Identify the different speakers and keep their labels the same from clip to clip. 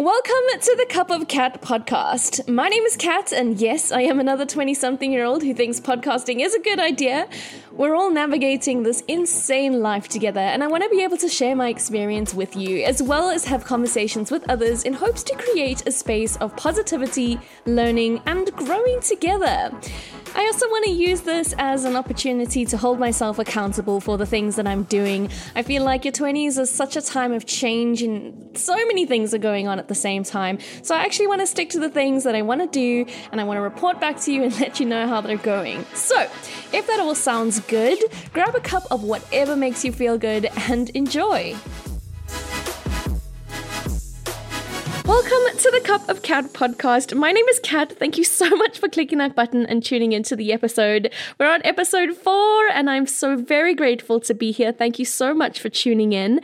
Speaker 1: Welcome to the Cup of Cat podcast. My name is Kat, and yes, I am another 20 something year old who thinks podcasting is a good idea. We're all navigating this insane life together, and I want to be able to share my experience with you, as well as have conversations with others in hopes to create a space of positivity, learning, and growing together. I also want to use this as an opportunity to hold myself accountable for the things that I'm doing. I feel like your 20s is such a time of change and so many things are going on at the same time. So I actually want to stick to the things that I want to do and I want to report back to you and let you know how they're going. So, if that all sounds good, grab a cup of whatever makes you feel good and enjoy. Welcome to the Cup of Cat podcast. My name is Kat. Thank you so much for clicking that button and tuning into the episode. We're on episode four, and I'm so very grateful to be here. Thank you so much for tuning in.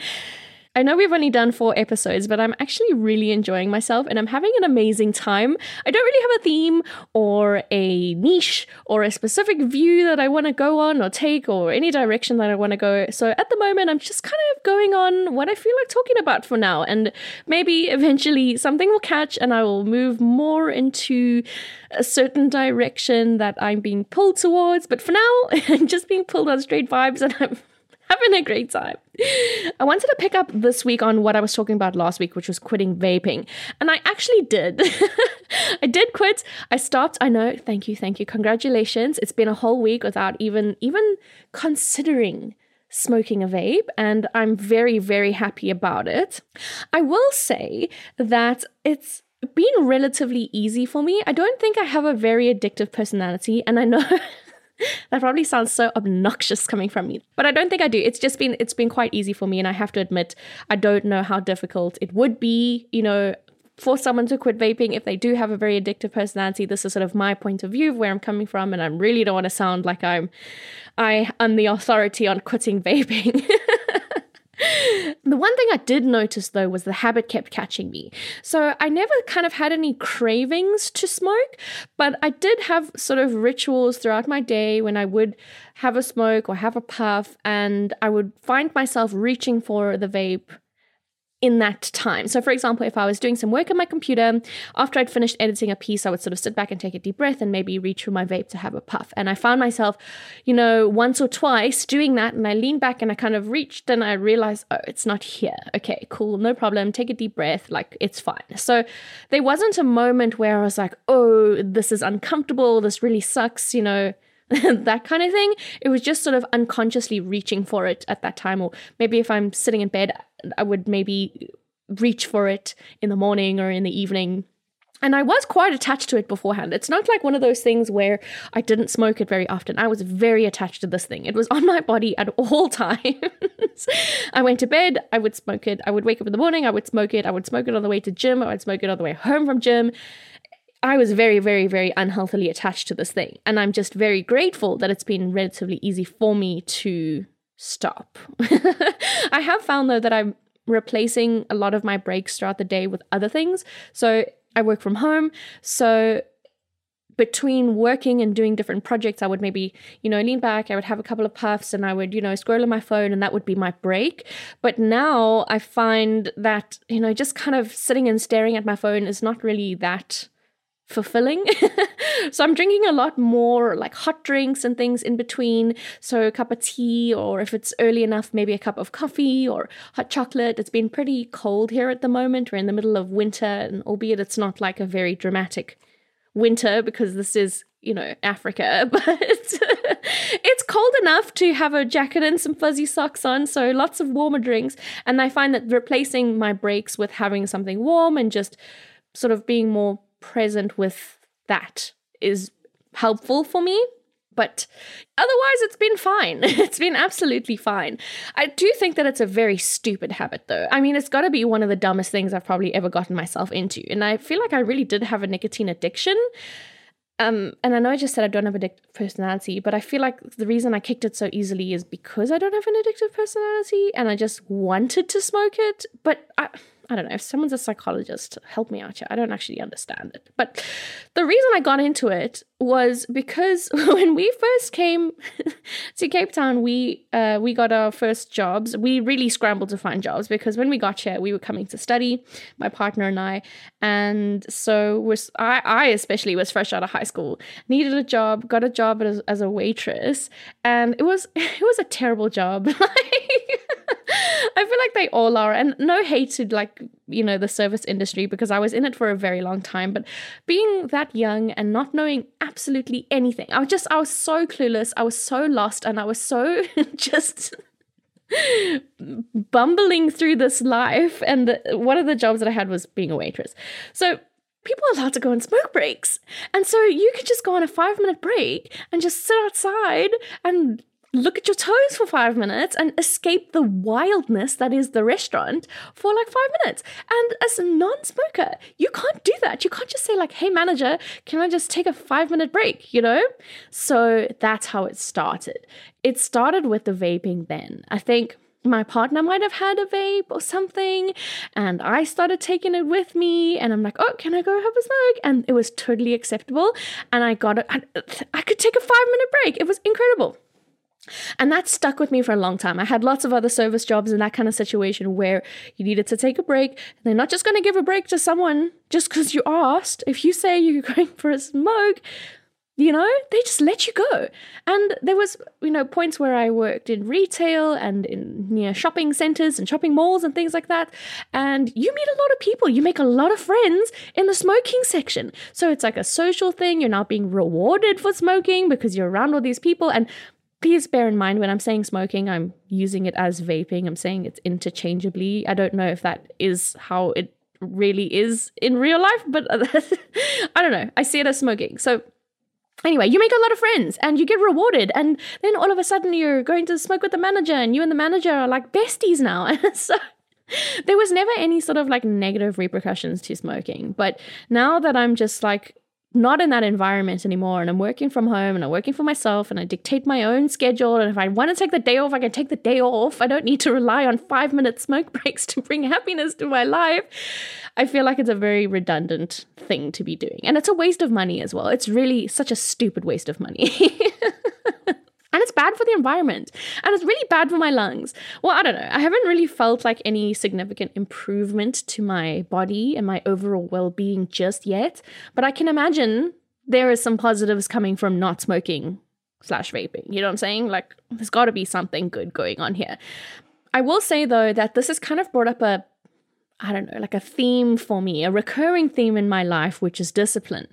Speaker 1: I know we've only done four episodes, but I'm actually really enjoying myself and I'm having an amazing time. I don't really have a theme or a niche or a specific view that I want to go on or take or any direction that I want to go. So at the moment, I'm just kind of going on what I feel like talking about for now. And maybe eventually something will catch and I will move more into a certain direction that I'm being pulled towards. But for now, I'm just being pulled on straight vibes and I'm having a great time. I wanted to pick up this week on what I was talking about last week, which was quitting vaping. And I actually did. I did quit. I stopped. I know. Thank you. Thank you. Congratulations. It's been a whole week without even even considering smoking a vape and I'm very very happy about it. I will say that it's been relatively easy for me. I don't think I have a very addictive personality and I know that probably sounds so obnoxious coming from me but i don't think i do. It's just been it's been quite easy for me and i have to admit i don't know how difficult it would be you know for someone to quit vaping. If they do have a very addictive personality this is sort of my point of view of where i'm coming from and i really don't want to sound like i'm i am the authority on quitting vaping The one thing I did notice though was the habit kept catching me. So I never kind of had any cravings to smoke, but I did have sort of rituals throughout my day when I would have a smoke or have a puff, and I would find myself reaching for the vape in that time. So, for example, if I was doing some work on my computer, after I'd finished editing a piece, I would sort of sit back and take a deep breath and maybe reach for my vape to have a puff. And I found myself, you know, once or twice doing that. And I leaned back and I kind of reached and I realized, oh, it's not here. Okay, cool, no problem. Take a deep breath. Like, it's fine. So, there wasn't a moment where I was like, oh, this is uncomfortable. This really sucks, you know. that kind of thing. It was just sort of unconsciously reaching for it at that time. Or maybe if I'm sitting in bed, I would maybe reach for it in the morning or in the evening. And I was quite attached to it beforehand. It's not like one of those things where I didn't smoke it very often. I was very attached to this thing. It was on my body at all times. I went to bed, I would smoke it. I would wake up in the morning, I would smoke it. I would smoke it on the way to gym, I would smoke it on the way home from gym. I was very, very, very unhealthily attached to this thing. And I'm just very grateful that it's been relatively easy for me to stop. I have found though that I'm replacing a lot of my breaks throughout the day with other things. So I work from home. So between working and doing different projects, I would maybe, you know, lean back, I would have a couple of puffs and I would, you know, scroll on my phone and that would be my break. But now I find that, you know, just kind of sitting and staring at my phone is not really that fulfilling. so I'm drinking a lot more like hot drinks and things in between. So a cup of tea, or if it's early enough, maybe a cup of coffee or hot chocolate. It's been pretty cold here at the moment. We're in the middle of winter, and albeit it's not like a very dramatic winter because this is you know Africa, but it's cold enough to have a jacket and some fuzzy socks on. So lots of warmer drinks, and I find that replacing my breaks with having something warm and just sort of being more present with that is helpful for me. But otherwise, it's been fine. it's been absolutely fine. I do think that it's a very stupid habit, though. I mean, it's got to be one of the dumbest things I've probably ever gotten myself into. And I feel like I really did have a nicotine addiction. Um, and I know I just said I don't have addictive personality, but I feel like the reason I kicked it so easily is because I don't have an addictive personality and I just wanted to smoke it. But I, I don't know, if someone's a psychologist, help me out here. I don't actually understand it. But the reason I got into it was because when we first came to Cape Town, we uh, we got our first jobs. We really scrambled to find jobs because when we got here, we were coming to study, my partner and I, and so was I, I especially was fresh out of high school, needed a job, got a job as, as a waitress, and it was it was a terrible job. I feel like they all are, and no hate to like you know the service industry because I was in it for a very long time. But being that young and not knowing absolutely anything, I was just I was so clueless. I was so lost, and I was so just bumbling through this life. And the, one of the jobs that I had was being a waitress. So people are allowed to go on smoke breaks. And so you could just go on a five minute break and just sit outside and look at your toes for five minutes and escape the wildness that is the restaurant for like five minutes. And as a non smoker, you can't do that. You can't just say, like, hey, manager, can I just take a five minute break? You know? So that's how it started. It started with the vaping then. I think my partner might have had a vape or something and i started taking it with me and i'm like oh can i go have a smoke and it was totally acceptable and i got it uh, i could take a five minute break it was incredible and that stuck with me for a long time. I had lots of other service jobs in that kind of situation where you needed to take a break. And They're not just going to give a break to someone just because you asked. If you say you're going for a smoke, you know, they just let you go. And there was, you know, points where I worked in retail and in near shopping centers and shopping malls and things like that. And you meet a lot of people. You make a lot of friends in the smoking section. So it's like a social thing. You're not being rewarded for smoking because you're around all these people. And please bear in mind when I'm saying smoking, I'm using it as vaping. I'm saying it's interchangeably. I don't know if that is how it really is in real life, but I don't know. I see it as smoking. So anyway, you make a lot of friends and you get rewarded. And then all of a sudden you're going to smoke with the manager and you and the manager are like besties now. And so there was never any sort of like negative repercussions to smoking. But now that I'm just like not in that environment anymore and I'm working from home and I'm working for myself and I dictate my own schedule and if I want to take the day off I can take the day off. I don't need to rely on 5 minute smoke breaks to bring happiness to my life. I feel like it's a very redundant thing to be doing and it's a waste of money as well. It's really such a stupid waste of money and it's bad for the environment. And it's really bad for my lungs. Well i don't know. I haven't really felt like any significant improvement to my body and my overall well-being just yet. But i can imagine there is some positives coming from not smoking slash vaping. You know what i'm saying? Like there's got to be something good going on here. I will say though that this has kind of brought up a I don't know, like a theme for me, a recurring theme in my life, which is discipline.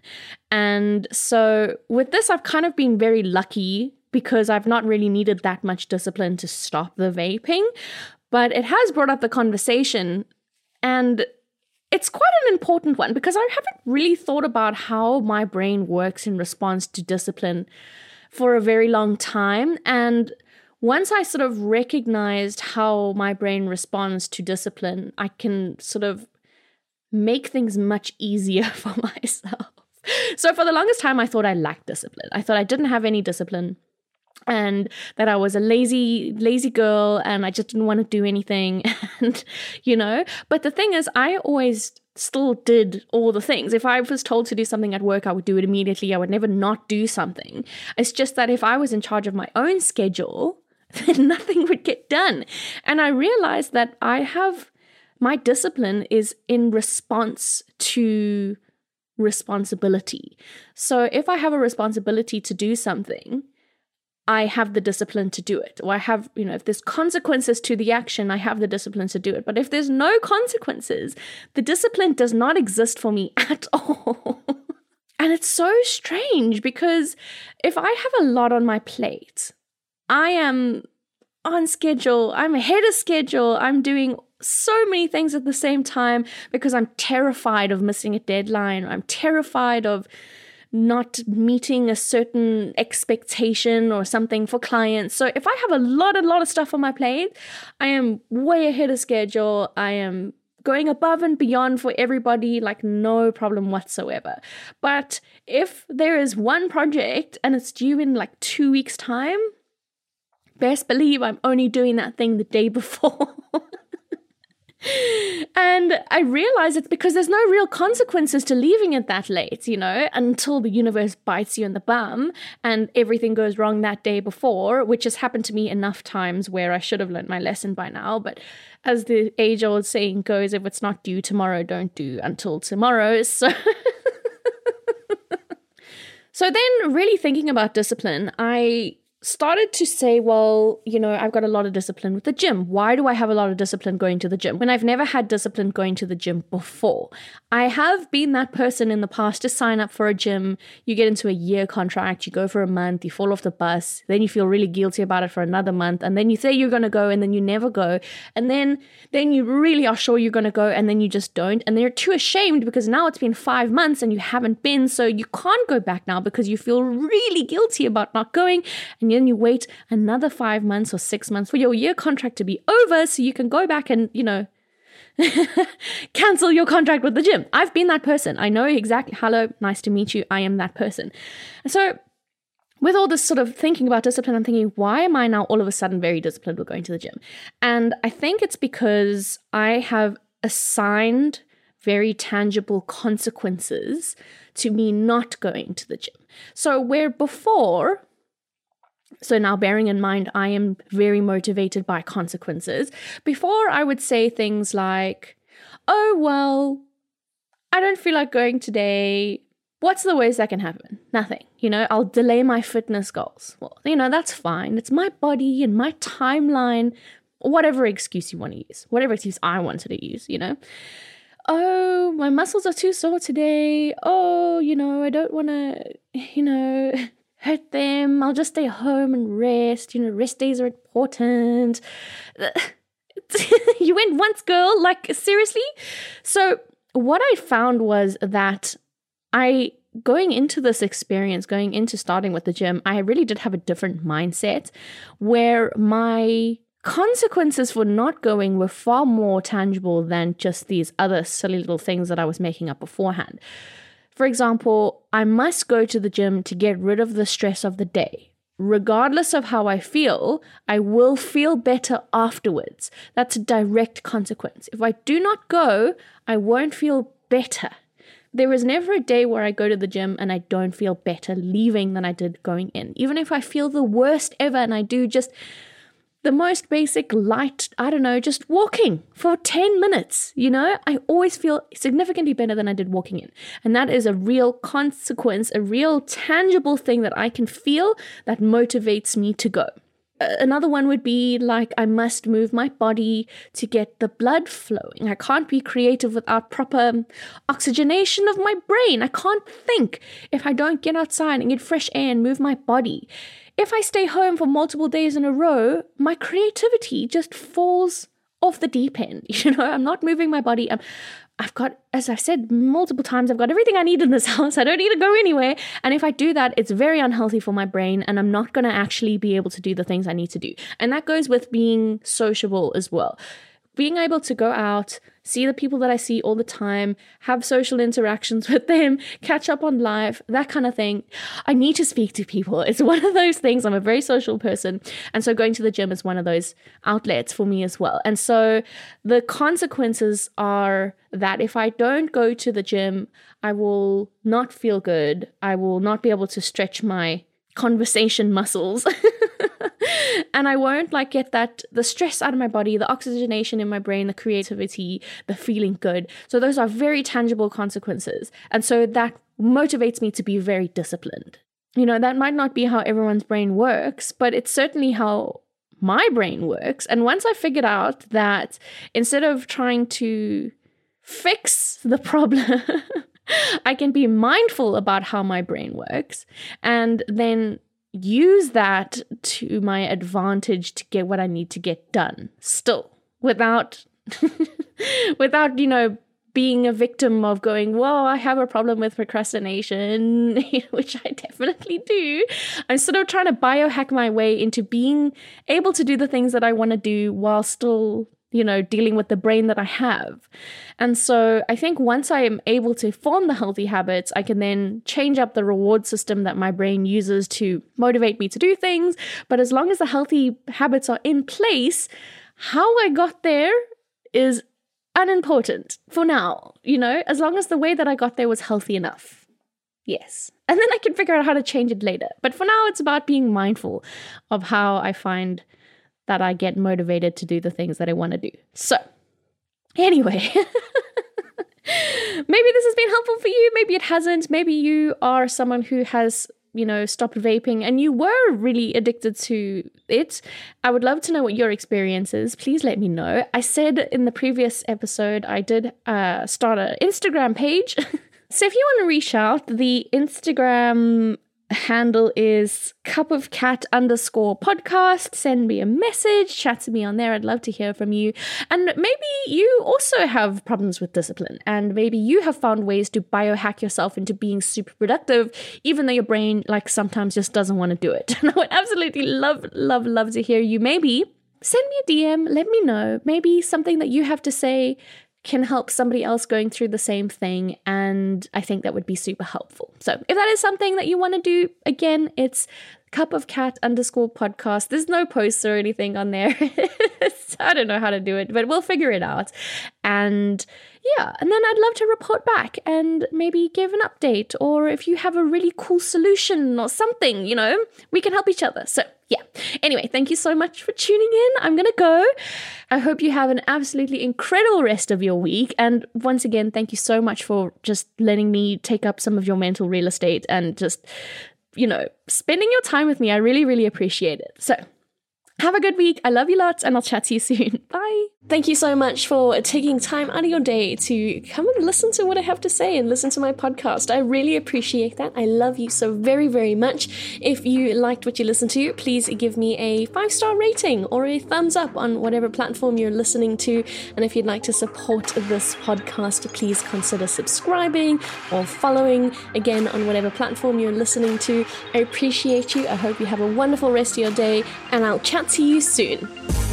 Speaker 1: And so with this, I've kind of been very lucky because I've not really needed that much discipline to stop the vaping. But it has brought up the conversation, and it's quite an important one because I haven't really thought about how my brain works in response to discipline for a very long time. And once I sort of recognized how my brain responds to discipline, I can sort of make things much easier for myself. So, for the longest time, I thought I lacked discipline. I thought I didn't have any discipline and that I was a lazy, lazy girl and I just didn't want to do anything. And, you know, but the thing is, I always still did all the things. If I was told to do something at work, I would do it immediately. I would never not do something. It's just that if I was in charge of my own schedule, then nothing would get done. And I realized that I have my discipline is in response to responsibility. So if I have a responsibility to do something, I have the discipline to do it. Or I have, you know, if there's consequences to the action, I have the discipline to do it. But if there's no consequences, the discipline does not exist for me at all. and it's so strange because if I have a lot on my plate, I am on schedule, I'm ahead of schedule, I'm doing so many things at the same time because I'm terrified of missing a deadline, I'm terrified of not meeting a certain expectation or something for clients. So if I have a lot, a lot of stuff on my plate, I am way ahead of schedule. I am going above and beyond for everybody, like no problem whatsoever. But if there is one project and it's due in like two weeks' time, best believe I'm only doing that thing the day before. And I realize it's because there's no real consequences to leaving it that late, you know, until the universe bites you in the bum and everything goes wrong that day before, which has happened to me enough times where I should have learned my lesson by now. But as the age old saying goes, if it's not due tomorrow, don't do until tomorrow. So. so then, really thinking about discipline, I started to say, well, you know, I've got a lot of discipline with the gym. Why do I have a lot of discipline going to the gym when I've never had discipline going to the gym before? I have been that person in the past to sign up for a gym. You get into a year contract, you go for a month, you fall off the bus, then you feel really guilty about it for another month, and then you say you're going to go and then you never go. And then then you really are sure you're going to go and then you just don't. And then you're too ashamed because now it's been 5 months and you haven't been, so you can't go back now because you feel really guilty about not going and then you wait another five months or six months for your year contract to be over so you can go back and, you know, cancel your contract with the gym. I've been that person. I know exactly. Hello, nice to meet you. I am that person. So, with all this sort of thinking about discipline, I'm thinking, why am I now all of a sudden very disciplined with going to the gym? And I think it's because I have assigned very tangible consequences to me not going to the gym. So, where before so now, bearing in mind, I am very motivated by consequences. Before, I would say things like, oh, well, I don't feel like going today. What's the worst that can happen? Nothing. You know, I'll delay my fitness goals. Well, you know, that's fine. It's my body and my timeline, whatever excuse you want to use, whatever excuse I wanted to use, you know. Oh, my muscles are too sore today. Oh, you know, I don't want to, you know, hurt them. I'll just stay home and rest. You know, rest days are important. you went once, girl. Like, seriously? So, what I found was that I, going into this experience, going into starting with the gym, I really did have a different mindset where my consequences for not going were far more tangible than just these other silly little things that I was making up beforehand. For example, I must go to the gym to get rid of the stress of the day. Regardless of how I feel, I will feel better afterwards. That's a direct consequence. If I do not go, I won't feel better. There is never a day where I go to the gym and I don't feel better leaving than I did going in. Even if I feel the worst ever and I do just the most basic light, I don't know, just walking for 10 minutes, you know, I always feel significantly better than I did walking in. And that is a real consequence, a real tangible thing that I can feel that motivates me to go. Another one would be like, I must move my body to get the blood flowing. I can't be creative without proper um, oxygenation of my brain. I can't think if I don't get outside and get fresh air and move my body if I stay home for multiple days in a row, my creativity just falls off the deep end. You know, I'm not moving my body. I'm, I've got, as I've said multiple times, I've got everything I need in this house. I don't need to go anywhere. And if I do that, it's very unhealthy for my brain, and I'm not going to actually be able to do the things I need to do. And that goes with being sociable as well being able to go out, see the people that I see all the time, have social interactions with them, catch up on life, that kind of thing. I need to speak to people. It's one of those things. I'm a very social person. And so going to the gym is one of those outlets for me as well. And so the consequences are that if I don't go to the gym, I will not feel good. I will not be able to stretch my conversation muscles. and I won't like get that the stress out of my body, the oxygenation in my brain, the creativity, the feeling good. So those are very tangible consequences. And so that motivates me to be very disciplined. You know, that might not be how everyone's brain works, but it's certainly how my brain works. And once I figured out that instead of trying to fix the problem, I can be mindful about how my brain works and then use that to my advantage to get what I need to get done still without without you know being a victim of going, well I have a problem with procrastination, which I definitely do. I'm sort of trying to biohack my way into being able to do the things that I want to do while still you know, dealing with the brain that I have. And so I think once I am able to form the healthy habits, I can then change up the reward system that my brain uses to motivate me to do things. But as long as the healthy habits are in place, how I got there is unimportant for now, you know, as long as the way that I got there was healthy enough. Yes. And then I can figure out how to change it later. But for now, it's about being mindful of how I find that I get motivated to do the things that I want to do. So, anyway. maybe this has been helpful for you. Maybe it hasn't. Maybe you are someone who has you know, stopped vaping and you were really addicted to it, I would love to know what your experience is. Please let me know. I said in the previous episode I did uh, start an Instagram page. so if you want to reach out, the Instagram handle is cup of cat underscore podcast. Send me a message, chat to me on there. I'd love to hear from you. And maybe you also have problems with discipline, and maybe you have found ways to biohack yourself into being super productive, even though your brain, like, sometimes just doesn't want to do it. And I would absolutely love, love, love to hear you. Maybe send me a DM, let me know. Maybe something that you have to say can help somebody else going through the same thing. And I think that would be super helpful. So if that is something that you want to do, again, it's cup of cat underscore podcast. There's no posts or anything on there. I don't know how to do it, but we'll figure it out. And yeah, and then I'd love to report back and maybe give an update. Or if you have a really cool solution or something, you know, we can help each other. So yeah. Anyway, thank you so much for tuning in. I'm going to go. I hope you have an absolutely incredible rest of your week. And once again, thank you so much for just letting me take up some of your mental real estate and just, you know, spending your time with me. I really, really appreciate it. So, have a good week. I love you lots, and I'll chat to you soon. Bye. Thank you so much for taking time out of your day to come and listen to what I have to say and listen to my podcast. I really appreciate that. I love you so very, very much. If you liked what you listened to, please give me a five star rating or a thumbs up on whatever platform you're listening to. And if you'd like to support this podcast, please consider subscribing or following again on whatever platform you're listening to. I appreciate you. I hope you have a wonderful rest of your day, and I'll chat to you soon.